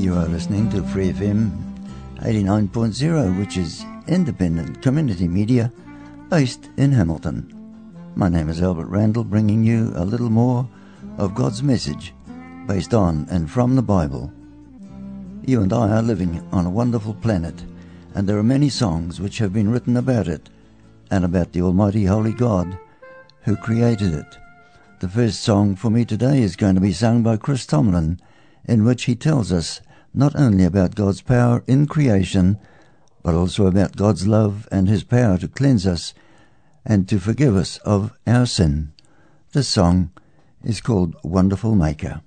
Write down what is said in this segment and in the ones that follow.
You are listening to Free FM 89.0, which is independent community media based in Hamilton. My name is Albert Randall, bringing you a little more of God's message based on and from the Bible. You and I are living on a wonderful planet, and there are many songs which have been written about it and about the Almighty Holy God who created it. The first song for me today is going to be sung by Chris Tomlin, in which he tells us not only about God's power in creation, but also about God's love and His power to cleanse us and to forgive us of our sin. This song is called Wonderful Maker.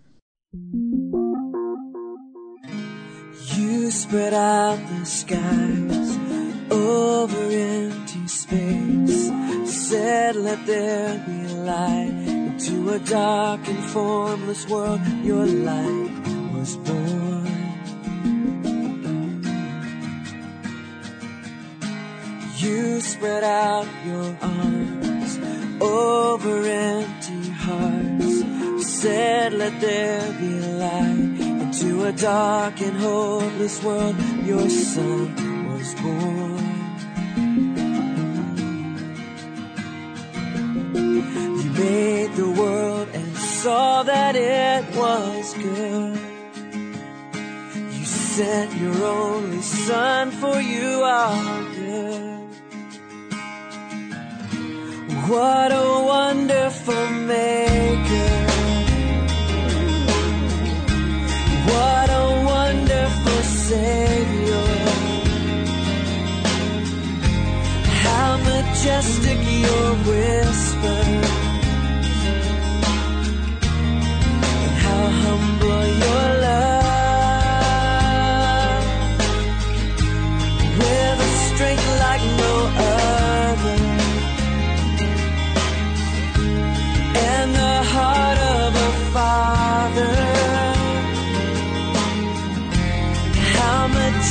You spread out the skies over empty space. Said, Let there be light into a dark and formless world. Your light was born. You spread out your arms over empty hearts. You said, Let there be light into a dark and hopeless world. Your son was born. You made the world and saw that it was good. You sent your only son for you are What a wonderful maker. What a wonderful savior. How majestic your whisper. And how humble your love.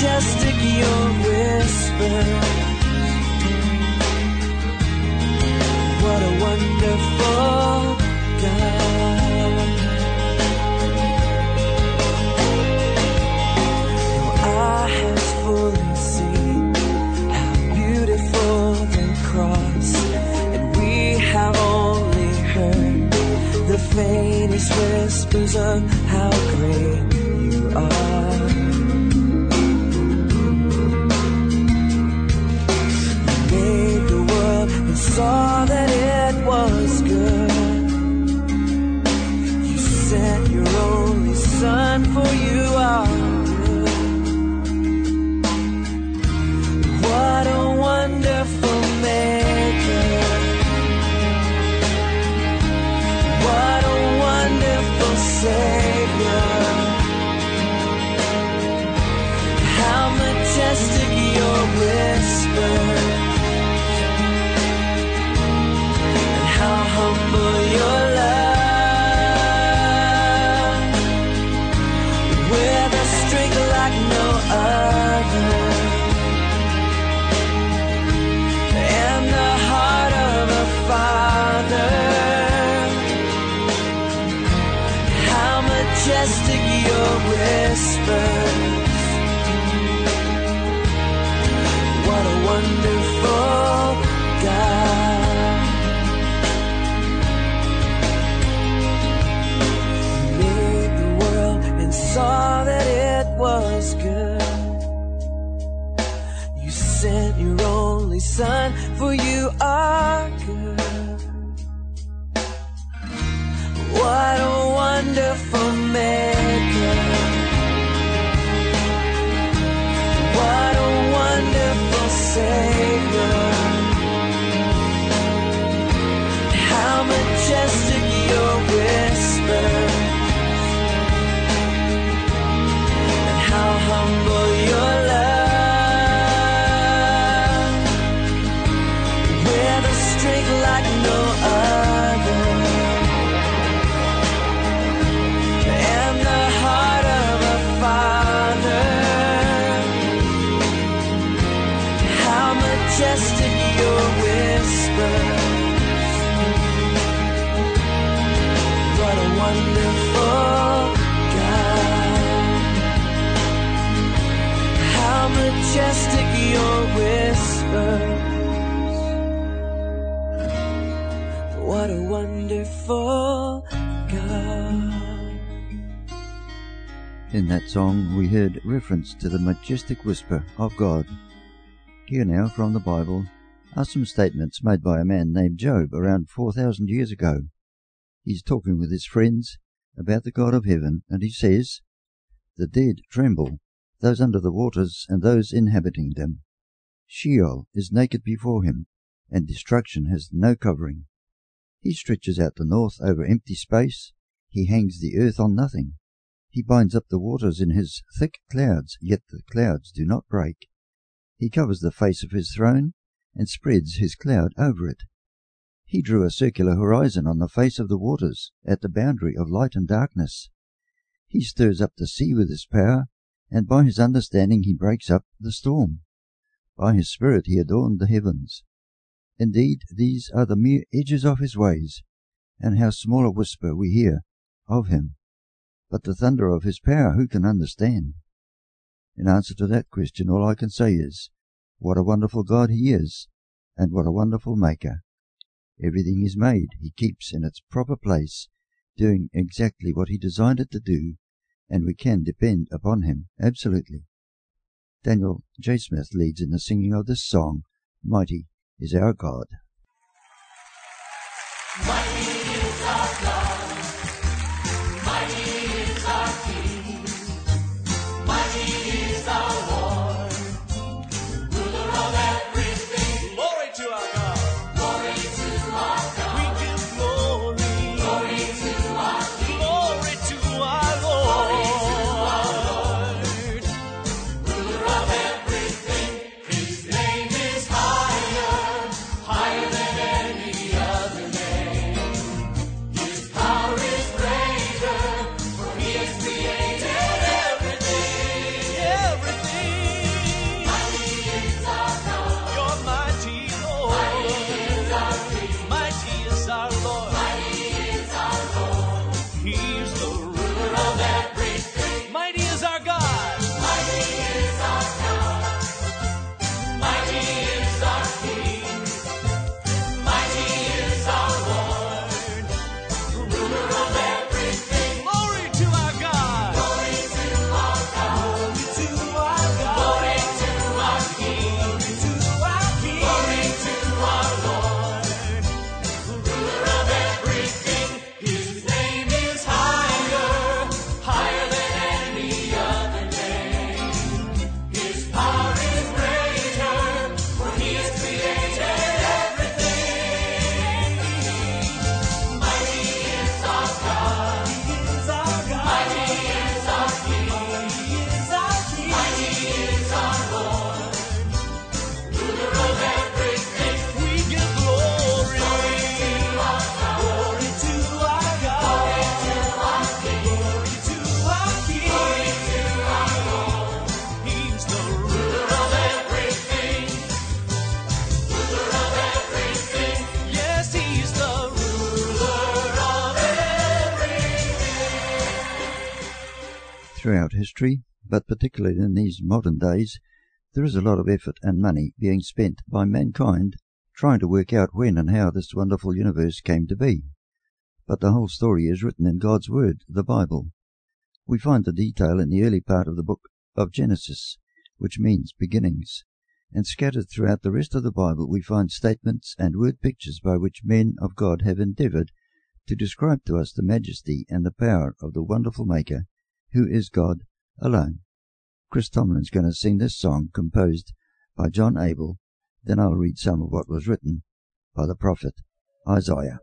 Majestic your whisper. What a wonderful God. I have fully seen how beautiful the cross, and we have only heard the faintest whispers of how great you are. Saw that majestic your. What a wonderful God. How majestic your whispers. What a wonderful God. In that song, we heard reference to the majestic whisper of God. Here now, from the Bible, are some statements made by a man named Job around 4,000 years ago. He's talking with his friends about the God of heaven, and he says, The dead tremble, those under the waters and those inhabiting them. Sheol is naked before him, and destruction has no covering. He stretches out the north over empty space, he hangs the earth on nothing. He binds up the waters in his thick clouds, yet the clouds do not break. He covers the face of his throne and spreads his cloud over it. He drew a circular horizon on the face of the waters at the boundary of light and darkness. He stirs up the sea with his power, and by his understanding he breaks up the storm. By his spirit he adorned the heavens. Indeed, these are the mere edges of his ways, and how small a whisper we hear of him. But the thunder of his power who can understand? In answer to that question, all I can say is, what a wonderful God he is, and what a wonderful Maker. Everything is made, he keeps in its proper place, doing exactly what he designed it to do, and we can depend upon him absolutely. Daniel J. Smith leads in the singing of this song, Mighty is our God. Mighty Throughout history, but particularly in these modern days, there is a lot of effort and money being spent by mankind trying to work out when and how this wonderful universe came to be. But the whole story is written in God's Word, the Bible. We find the detail in the early part of the book of Genesis, which means beginnings, and scattered throughout the rest of the Bible we find statements and word pictures by which men of God have endeavored to describe to us the majesty and the power of the wonderful Maker, who is God alone. Chris Tomlin's going to sing this song composed by John Abel, then I'll read some of what was written by the prophet Isaiah.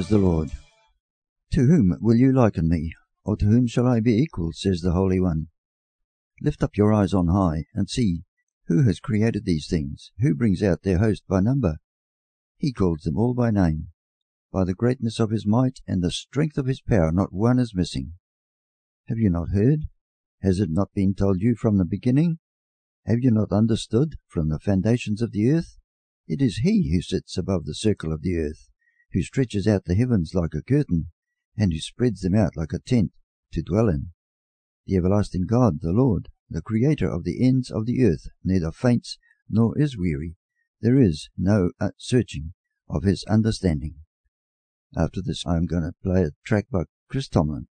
Is the Lord. To whom will you liken me, or to whom shall I be equal, says the Holy One? Lift up your eyes on high, and see, who has created these things, who brings out their host by number? He calls them all by name. By the greatness of his might and the strength of his power not one is missing. Have you not heard? Has it not been told you from the beginning? Have you not understood from the foundations of the earth? It is he who sits above the circle of the earth, who stretches out the heavens like a curtain, and who spreads them out like a tent to dwell in. The everlasting God, the Lord, the Creator of the ends of the earth, neither faints nor is weary. There is no searching of his understanding. After this, I am going to play a track by Chris Tomlin.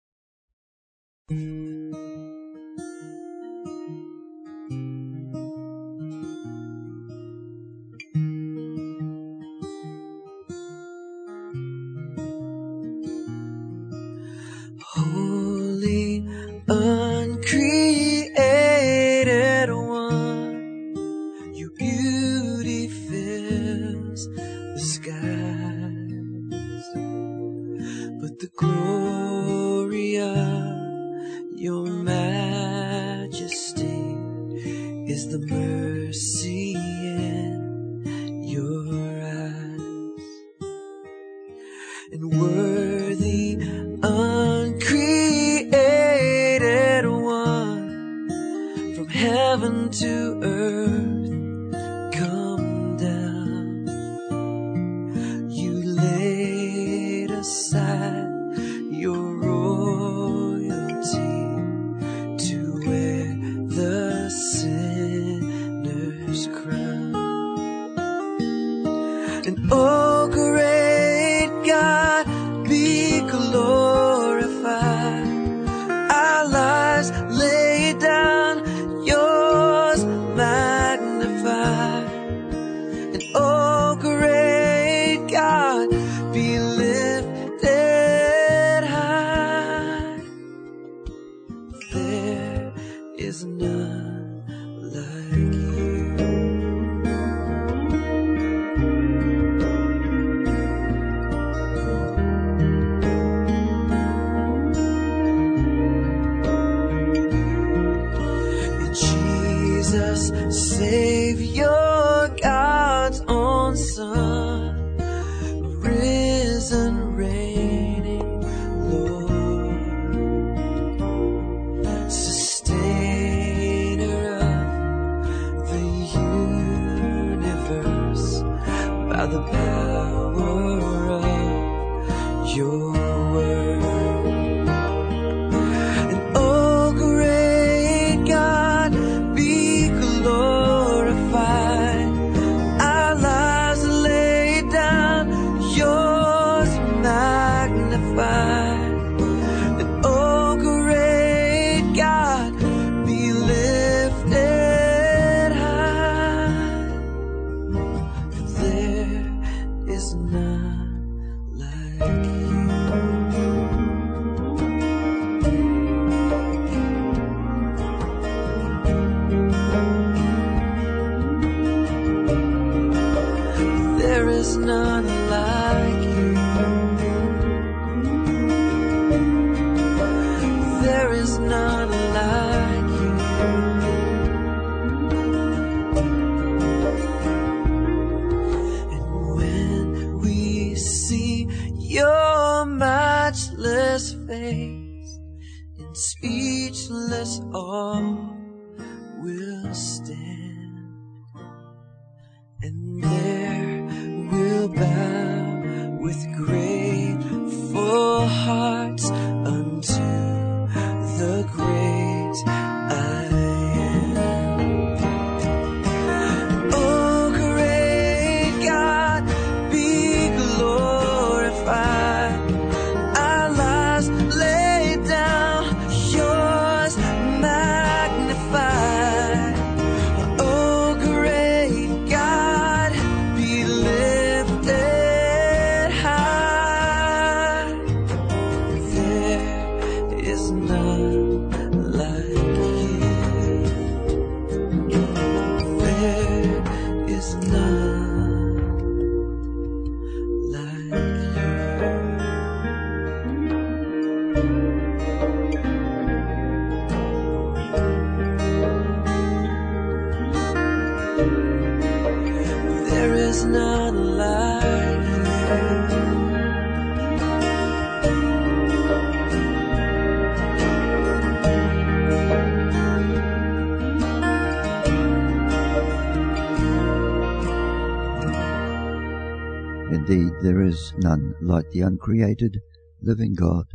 Indeed, there is none like the uncreated, living God.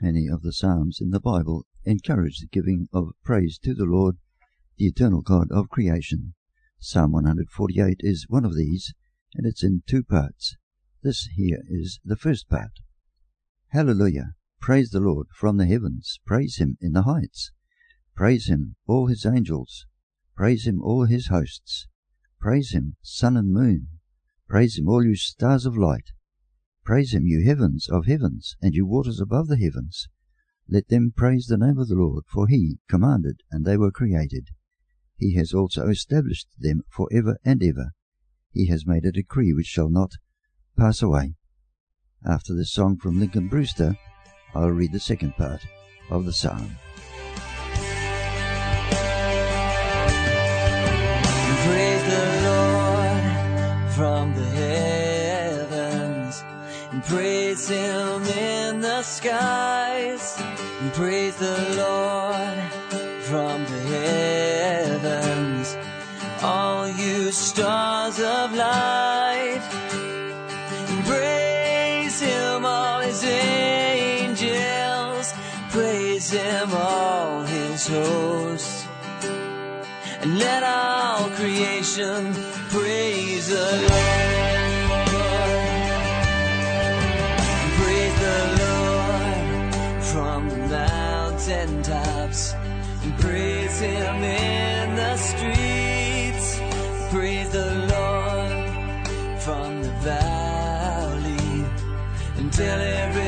Many of the Psalms in the Bible encourage the giving of praise to the Lord, the eternal God of creation. Psalm 148 is one of these, and it's in two parts. This here is the first part. Hallelujah! Praise the Lord from the heavens, praise him in the heights. Praise him, all his angels. Praise him, all his hosts. Praise him, sun and moon. Praise him, all you stars of light. Praise him, you heavens of heavens, and you waters above the heavens. Let them praise the name of the Lord, for he commanded, and they were created. He has also established them for ever and ever. He has made a decree which shall not pass away. After this song from Lincoln Brewster, I'll read the second part of the psalm. Praise Him in the skies, praise the Lord from the heavens, all you stars of light, praise Him, all His angels, praise Him, all His hosts. And let all creation praise the Lord. Praise Him in the streets. Praise the Lord from the valley, and tell everyone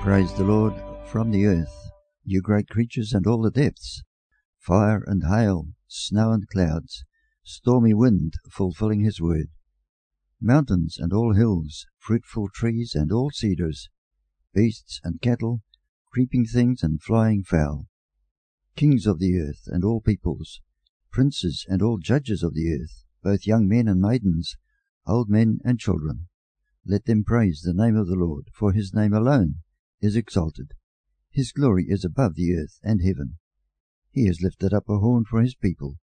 Praise the Lord from the earth, you great creatures and all the depths, fire and hail, snow and clouds, stormy wind fulfilling his word, mountains and all hills, fruitful trees and all cedars, beasts and cattle, creeping things and flying fowl, kings of the earth and all peoples, princes and all judges of the earth, both young men and maidens, old men and children. Let them praise the name of the Lord, for his name alone is exalted. His glory is above the earth and heaven. He has lifted up a horn for his people,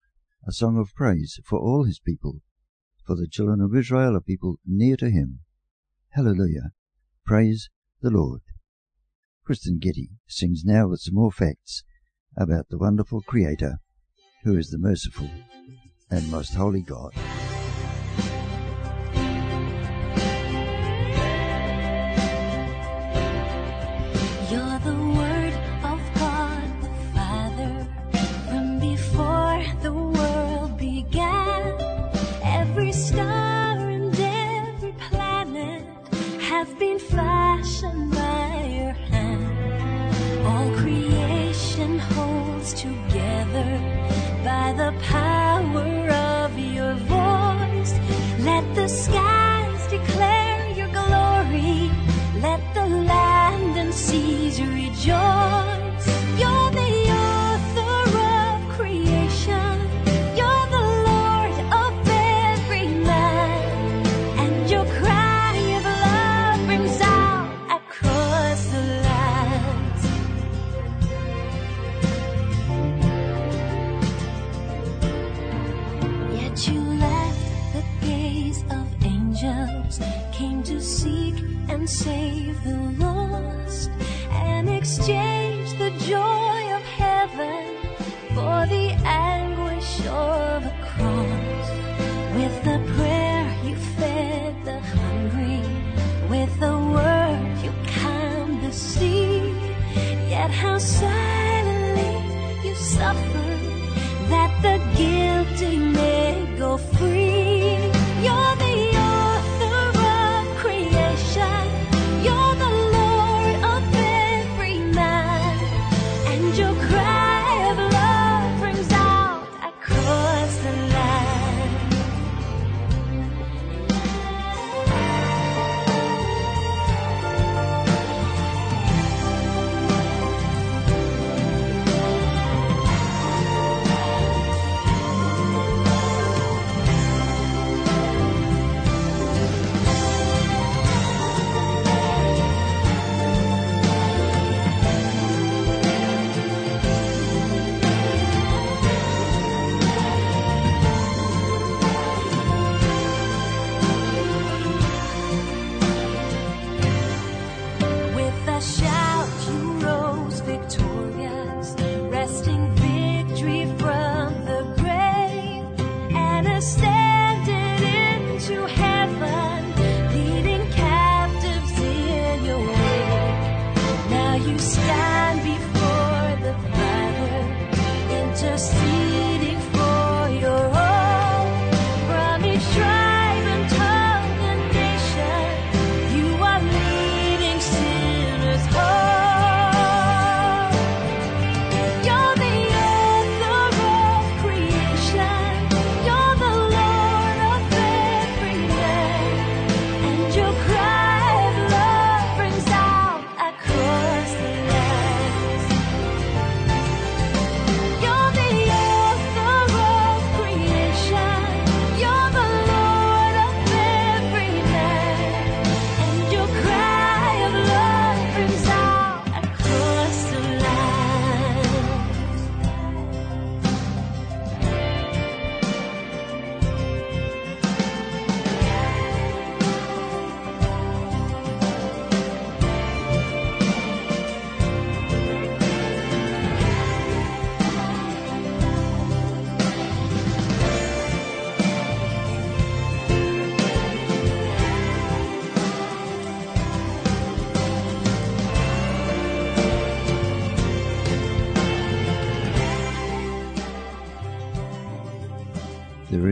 a song of praise for all his people. For the children of Israel are people near to him. Hallelujah. Praise the Lord. Kristyn Getty sings now with some more facts about the wonderful Creator, who is the merciful and most holy God. Save the lost, and exchanged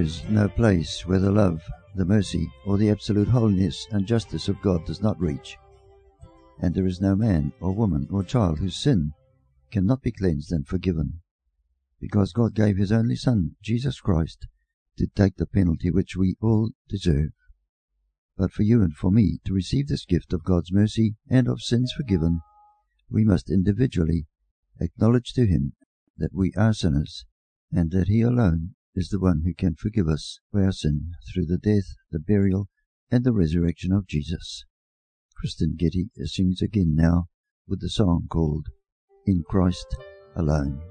is no place where the love, the mercy, or the absolute holiness and justice of God does not reach. And there is no man or woman or child whose sin cannot be cleansed and forgiven, because God gave His only Son, Jesus Christ, to take the penalty which we all deserve. But for you and for me to receive this gift of God's mercy and of sins forgiven, we must individually acknowledge to Him that we are sinners, and that He alone is the one who can forgive us for our sin through the death, the burial, and the resurrection of Jesus. Kristyn Getty sings again now with the song called In Christ Alone.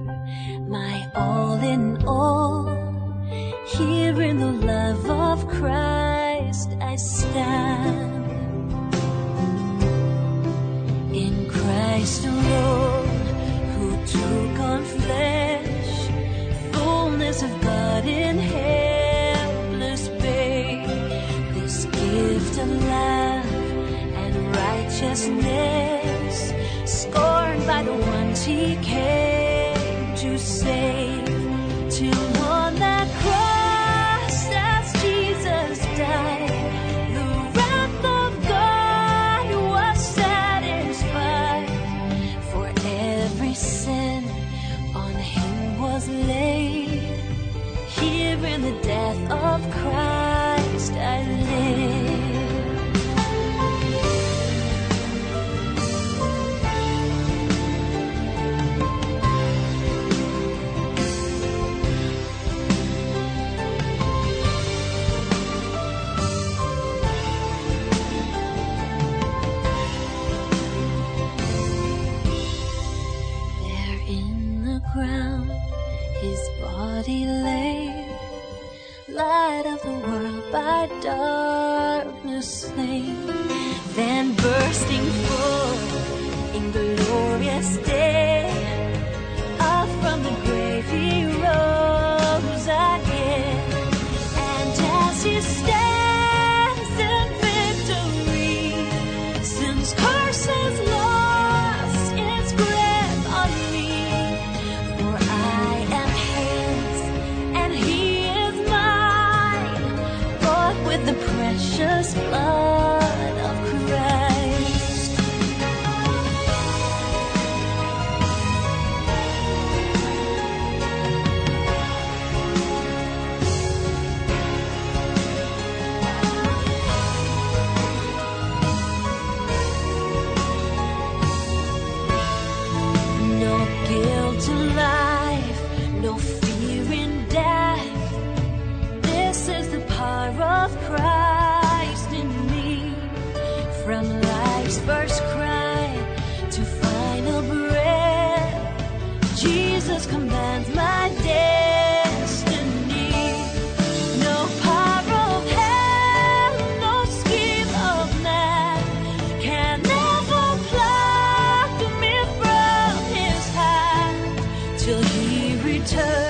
Oh. He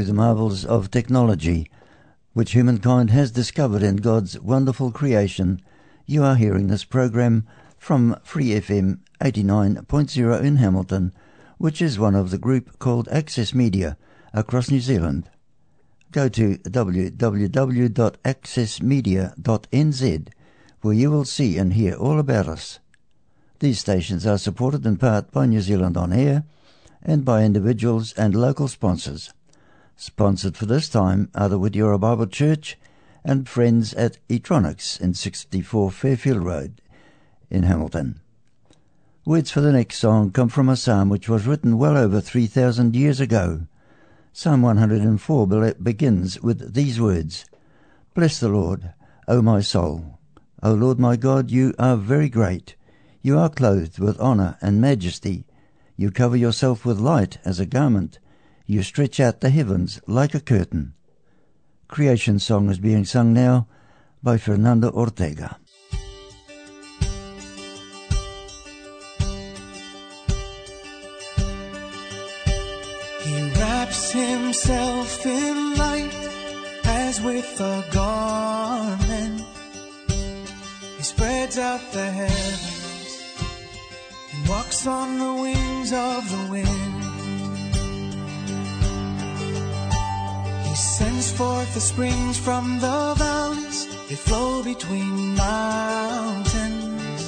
through the marvels of technology which humankind has discovered in God's wonderful creation, you are hearing this program from Free FM 89.0 in Hamilton, which is one of the group called Access Media across New Zealand. Go to www.accessmedia.nz where you will see and hear all about us. These stations are supported in part by New Zealand On Air and by individuals and local sponsors. Sponsored for this time are the Whitiora Bible Church and friends at Etronics in 64 Fairfield Road in Hamilton. Words for the next song come from a psalm which was written well over 3,000 years ago. Psalm 104 begins with these words Bless the Lord, O my soul. O Lord my God, you are very great. You are clothed with honor and majesty. You cover yourself with light as a garment. You stretch out the heavens like a curtain. Creation song is being sung now by Fernando Ortega. He wraps himself in light as with a garment. He spreads out the heavens and walks on the wings of the wind. He sends forth the springs from the valleys, they flow between mountains.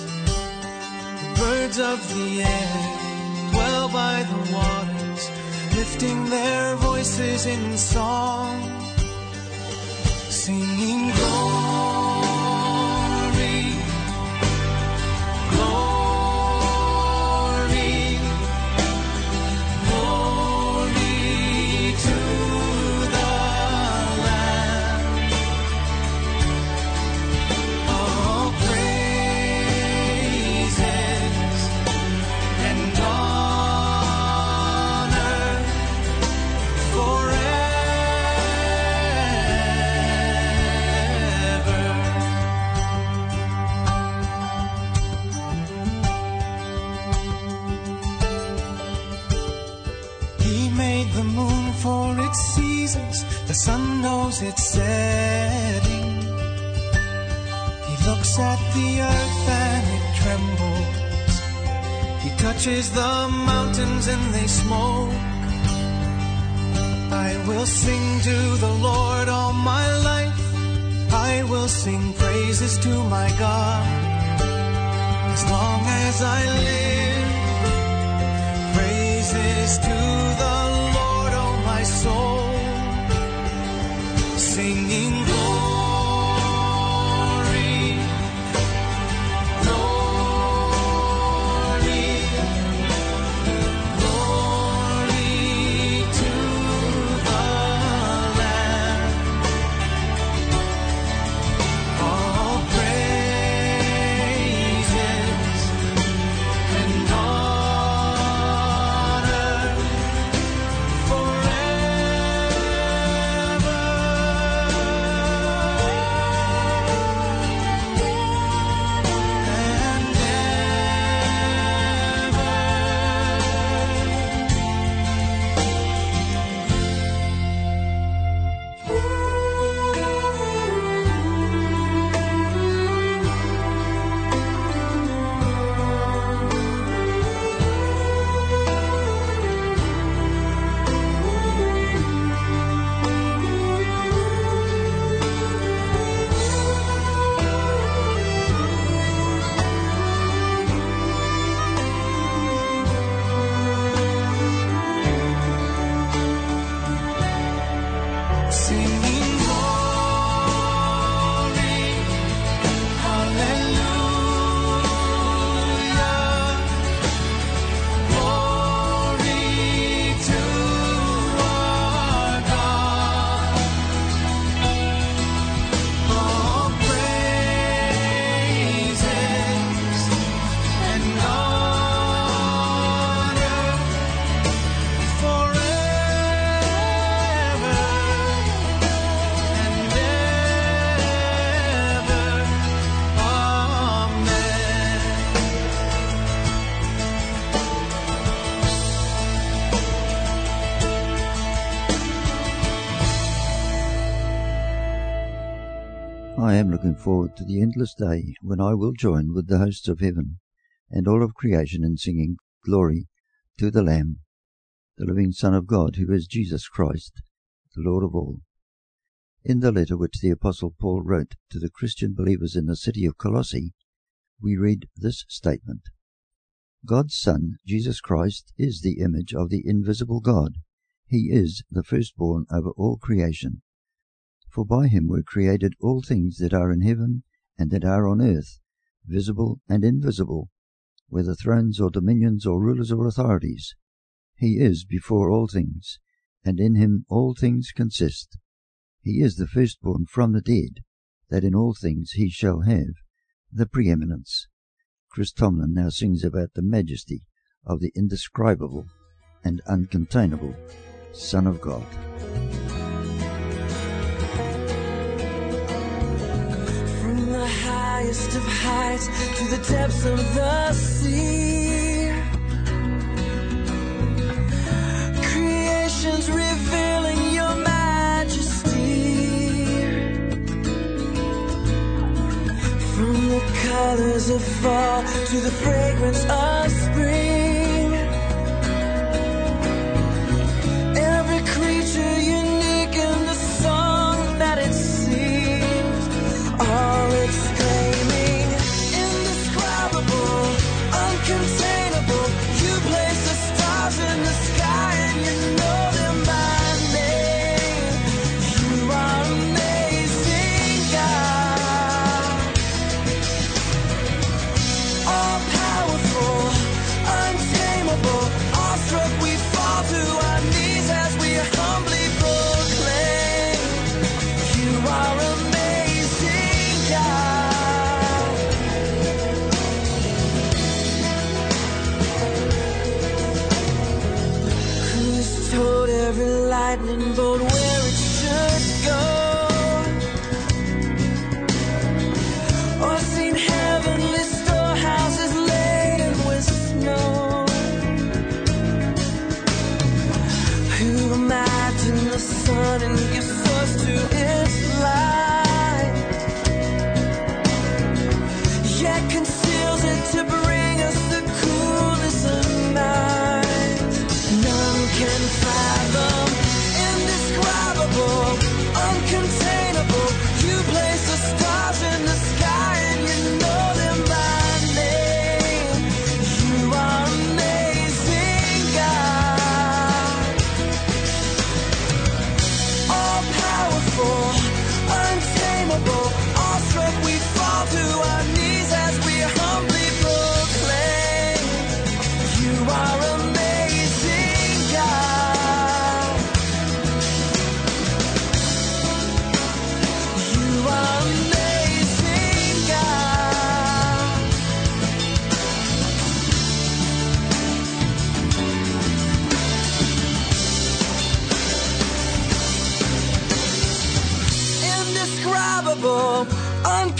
The birds of the air dwell by the waters, lifting their voices in song, singing glory, its setting. He looks at the earth and it trembles. He touches the mountains and they smoke. I will sing to the Lord all my life. I will sing praises to my God. As long as I live, praises to Singing forward to the endless day when I will join with the hosts of heaven. and all of creation in singing glory to the Lamb, the living Son of God, who is Jesus Christ, the Lord of all. In the letter which the Apostle Paul wrote to the Christian believers in the city of Colossae, we read this statement God's Son, Jesus Christ, is the image of the invisible God. He is the firstborn over all creation. For by him were created all things that are in heaven and that are on earth, visible and invisible, whether thrones or dominions or rulers or authorities. He is before all things, and in him all things consist. He is the firstborn from the dead, that in all things he shall have the preeminence. Chris Tomlin now sings about the majesty of the indescribable and uncontainable Son of God. Highest of heights to the depths of the sea. Creation's revealing your majesty. From the colors of fall to the fragrance of spring.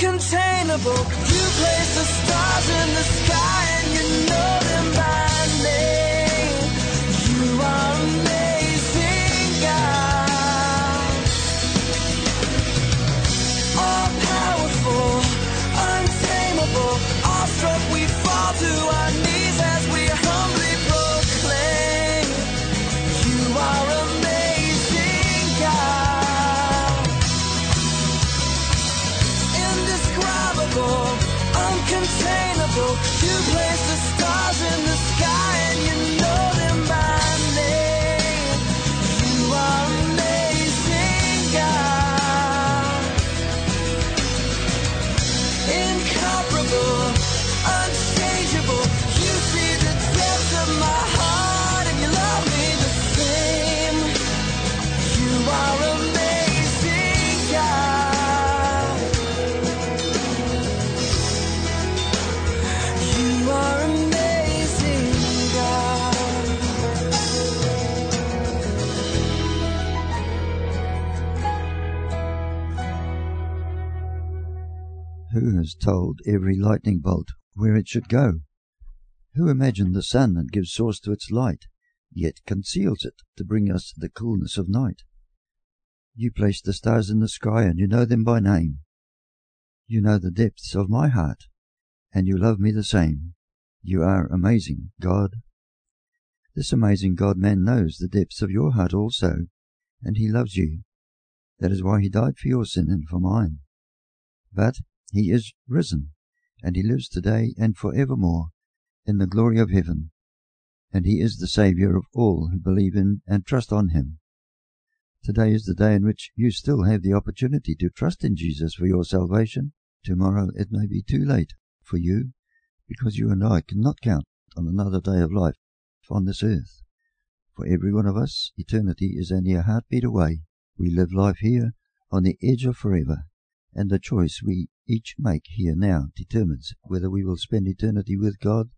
Uncontainable. You place the stars in the sky and you know them by name. Who has told every lightning bolt where it should go? Who imagined the sun and gives source to its light, yet conceals it to bring us the coolness of night? You place the stars in the sky and you know them by name. You know the depths of my heart, and you love me the same. You are amazing, God. This amazing God man knows the depths of your heart also, and he loves you. That is why he died for your sin and for mine. But he is risen, and he lives today and for evermore in the glory of heaven, and he is the Saviour of all who believe in and trust on him. Today is the day in which you still have the opportunity to trust in Jesus for your salvation. Tomorrow it may be too late for you, because you and I cannot count on another day of life on this earth. For every one of us, eternity is only a heartbeat away. We live life here on the edge of forever, and the choice we each make here now determines whether we will spend eternity with God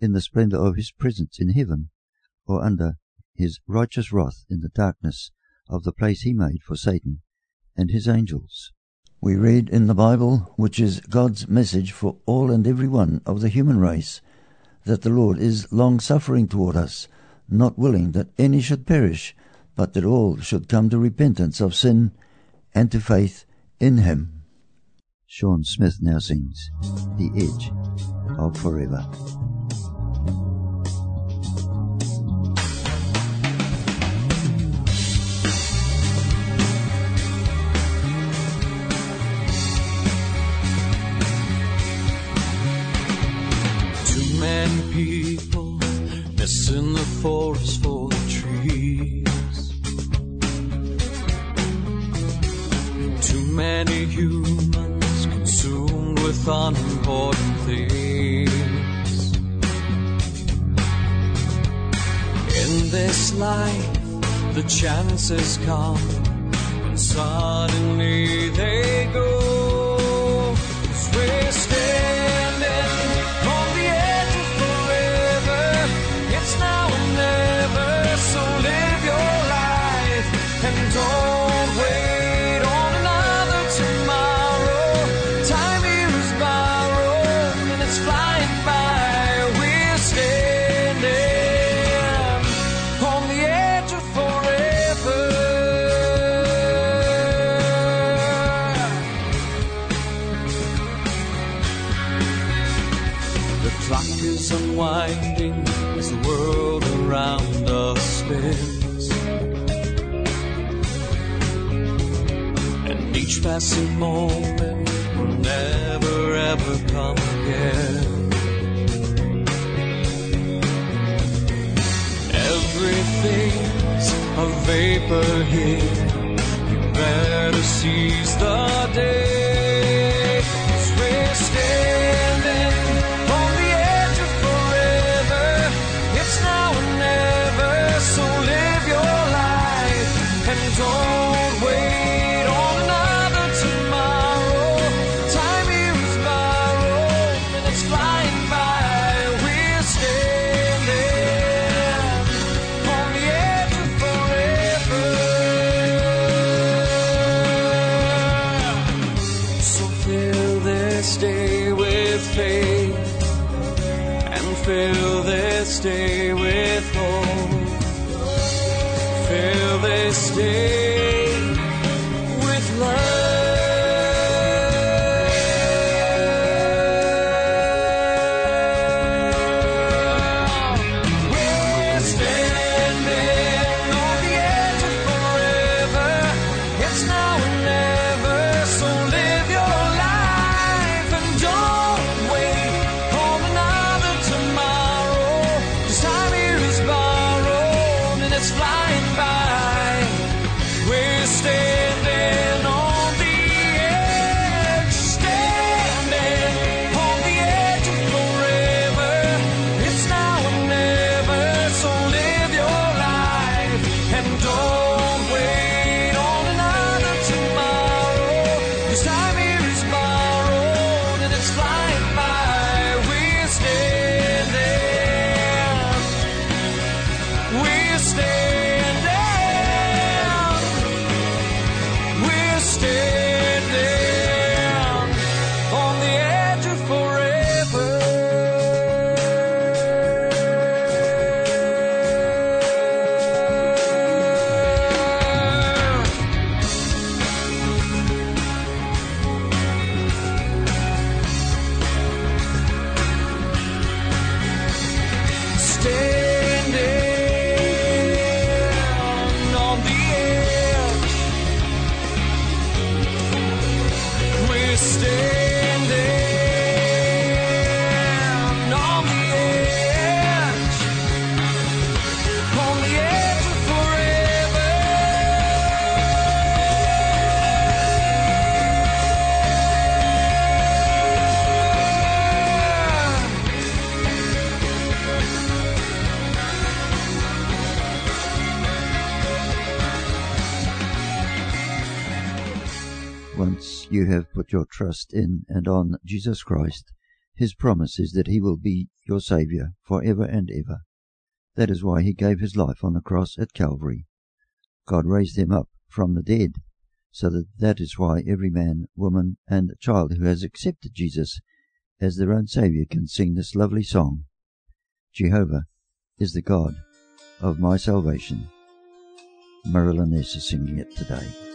in the splendor of His presence in heaven, or under His righteous wrath in the darkness of the place He made for Satan and his angels. We read in the Bible, which is God's message for all and every one of the human race, that the Lord is long suffering toward us, not willing that any should perish, but that all should come to repentance of sin and to faith in Him. Sean Smith now sings The Edge of Forever. Too many people missing the forest for the trees. Too many humans with unimportant things. In this life, the chances come, and suddenly they go. Passing moment will never ever come again. Everything's a vapor here. You better seize the day. Once you have put your trust in and on Jesus Christ, his promise is that he will be your Saviour for ever and ever. That is why he gave his life on the cross at Calvary. God raised him up from the dead, so that that is why every man, woman, and child who has accepted Jesus as their own Saviour can sing this lovely song. Jehovah is the God of my salvation. Marilyn is singing it today.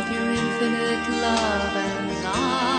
Of your infinite love and light.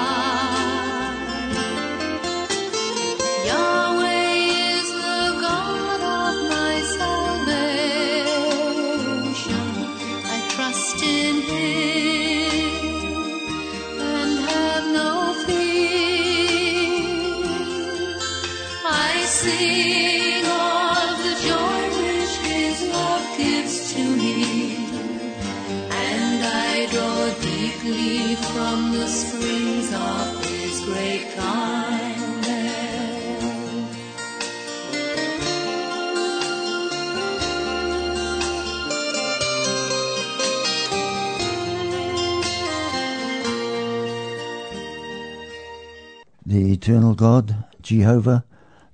God, Jehovah,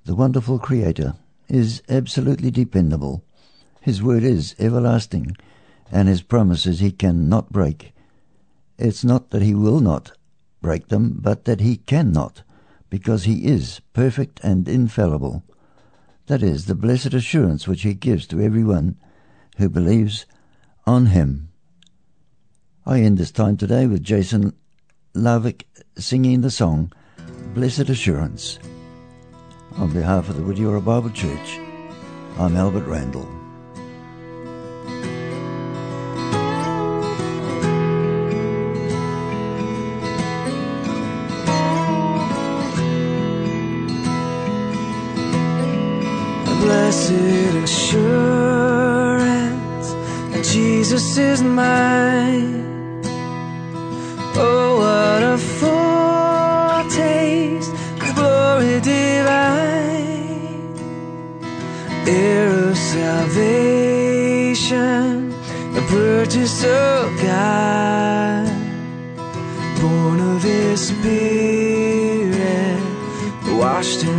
the wonderful Creator, is absolutely dependable. His word is everlasting, and his promises he cannot break. It's not that he will not break them, but that he cannot, because he is perfect and infallible. That is the blessed assurance which he gives to every one who believes on him. I end this time today with Jadon Lavik singing the song blessed assurance. On behalf of the Whitiora Bible Church, I'm Albert Randall. blessed assurance that Jesus is mine. Oh, heir of salvation, a purchase of God, born of His Spirit, washed in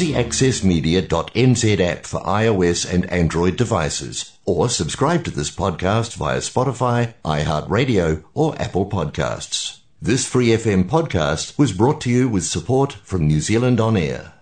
easyaccessmedia.nz app for iOS and Android devices, or subscribe to this podcast via Spotify, iHeartRadio, or Apple Podcasts. This free FM podcast was brought to you with support from New Zealand On Air.